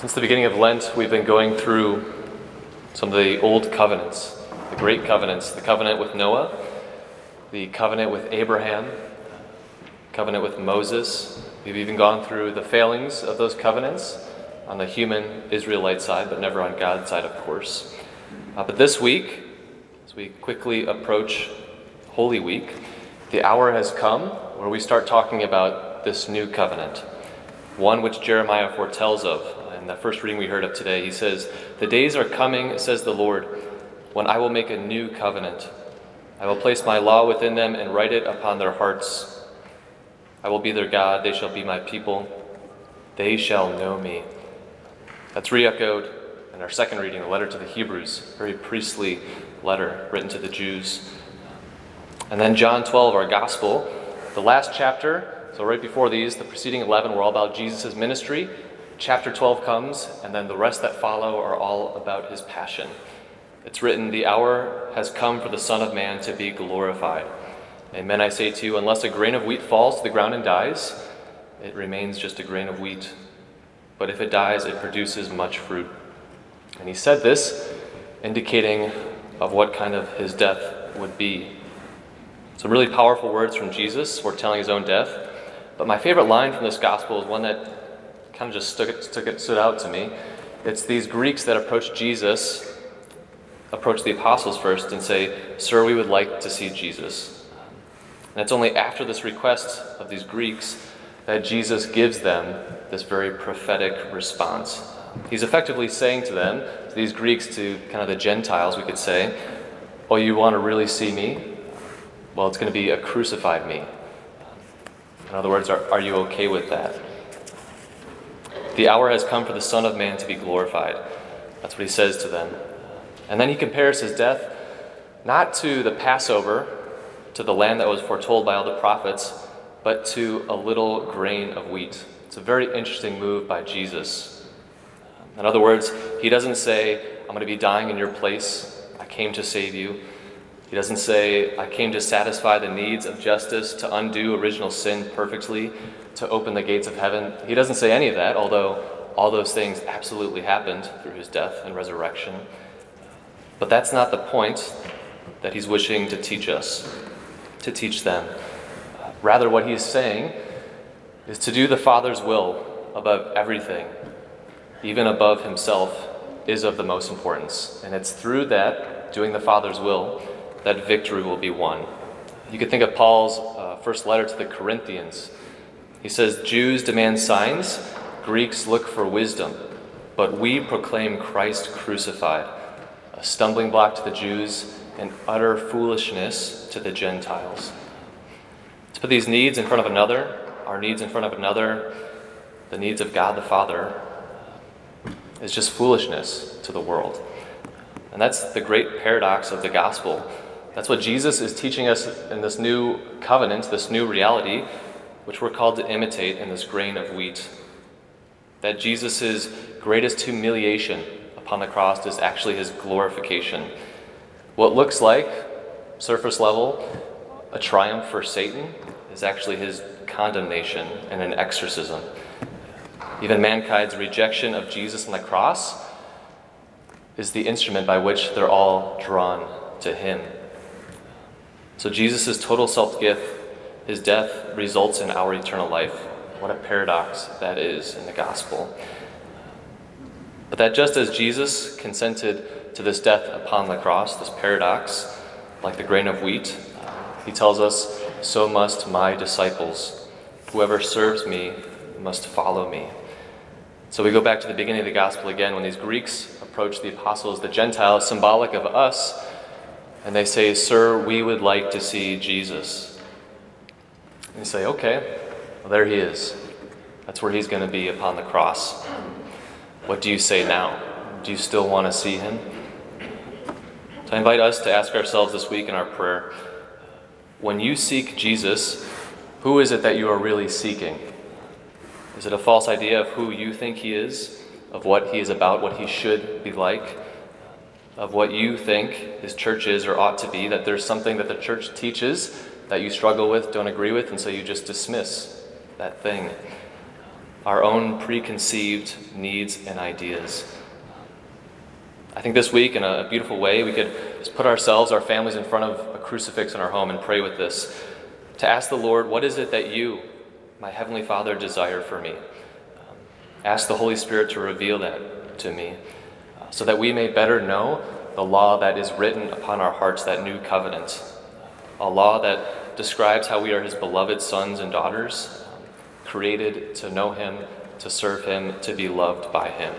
Since the beginning of Lent, we've been going through some of the old covenants, the great covenants, the covenant with Noah, the covenant with Abraham, covenant with Moses. We've even gone through the failings of those covenants on the human Israelite side, but never on God's side, of course. Uh, but this week, as we quickly approach Holy Week, the hour has come where we start talking about this new covenant, one which Jeremiah foretells of in the first reading we heard of today, he says, The days are coming, says the Lord, when I will make a new covenant. I will place my law within them and write it upon their hearts. I will be their God, they shall be my people. They shall know me. That's re echoed in our second reading, the letter to the Hebrews, very priestly letter written to the Jews. And then John 12, our gospel, the last chapter. So, right before these, the preceding 11 were all about Jesus' ministry chapter 12 comes, and then the rest that follow are all about his passion. It's written, The hour has come for the Son of Man to be glorified. Amen, I say to you, unless a grain of wheat falls to the ground and dies, it remains just a grain of wheat. But if it dies, it produces much fruit. And he said this, indicating of what kind of his death would be. Some really powerful words from Jesus foretelling his own death. But my favorite line from this gospel is one that kind of just stuck, stuck, stood out to me. It's these Greeks that approach Jesus, approach the apostles first, and say, Sir, we would like to see Jesus. And it's only after this request of these Greeks that Jesus gives them this very prophetic response. He's effectively saying to them, to these Greeks, to kind of the Gentiles, we could say, Oh, you want to really see me? Well, it's going to be a crucified me. In other words, are, are you okay with that? The hour has come for the Son of Man to be glorified. That's what he says to them. And then he compares his death not to the Passover, to the land that was foretold by all the prophets, but to a little grain of wheat. It's a very interesting move by Jesus. In other words, he doesn't say, I'm going to be dying in your place. I came to save you. He doesn't say, I came to satisfy the needs of justice, to undo original sin perfectly, to open the gates of heaven. He doesn't say any of that, although all those things absolutely happened through his death and resurrection. But that's not the point that he's wishing to teach us, to teach them. Rather, what he's saying is to do the Father's will above everything, even above himself, is of the most importance. And it's through that, doing the Father's will, that victory will be won. You could think of Paul's uh, first letter to the Corinthians he says, Jews demand signs, Greeks look for wisdom, but we proclaim Christ crucified, a stumbling block to the Jews and utter foolishness to the Gentiles. To put these needs in front of another, our needs in front of another, the needs of God the Father, is just foolishness to the world. And that's the great paradox of the gospel. That's what Jesus is teaching us in this new covenant, this new reality which we're called to imitate in this grain of wheat. That Jesus' greatest humiliation upon the cross is actually his glorification. What looks like, surface level, a triumph for Satan is actually his condemnation and an exorcism. Even mankind's rejection of Jesus on the cross is the instrument by which they're all drawn to him. So Jesus' total self gift his death results in our eternal life. What a paradox that is in the gospel. But that just as Jesus consented to this death upon the cross, this paradox, like the grain of wheat, he tells us, so must my disciples. Whoever serves me must follow me. So we go back to the beginning of the gospel again when these Greeks approach the apostles, the Gentiles, symbolic of us, and they say, Sir, we would like to see Jesus. And you say, okay, well, there he is. That's where he's going to be upon the cross. What do you say now? Do you still want to see him? So I invite us to ask ourselves this week in our prayer when you seek Jesus, who is it that you are really seeking? Is it a false idea of who you think he is, of what he is about, what he should be like, of what you think his church is or ought to be, that there's something that the church teaches that you struggle with, don't agree with, and so you just dismiss that thing. our own preconceived needs and ideas. I think this week, in a beautiful way, we could just put ourselves, our families, in front of a crucifix in our home and pray with this to ask the Lord, What is it that you, my Heavenly Father, desire for me? Um, ask the Holy Spirit to reveal that to me so that we may better know the law that is written upon our hearts, that new covenant, a law that describes how we are His beloved sons and daughters, um, created to know Him, to serve Him, to be loved by Him.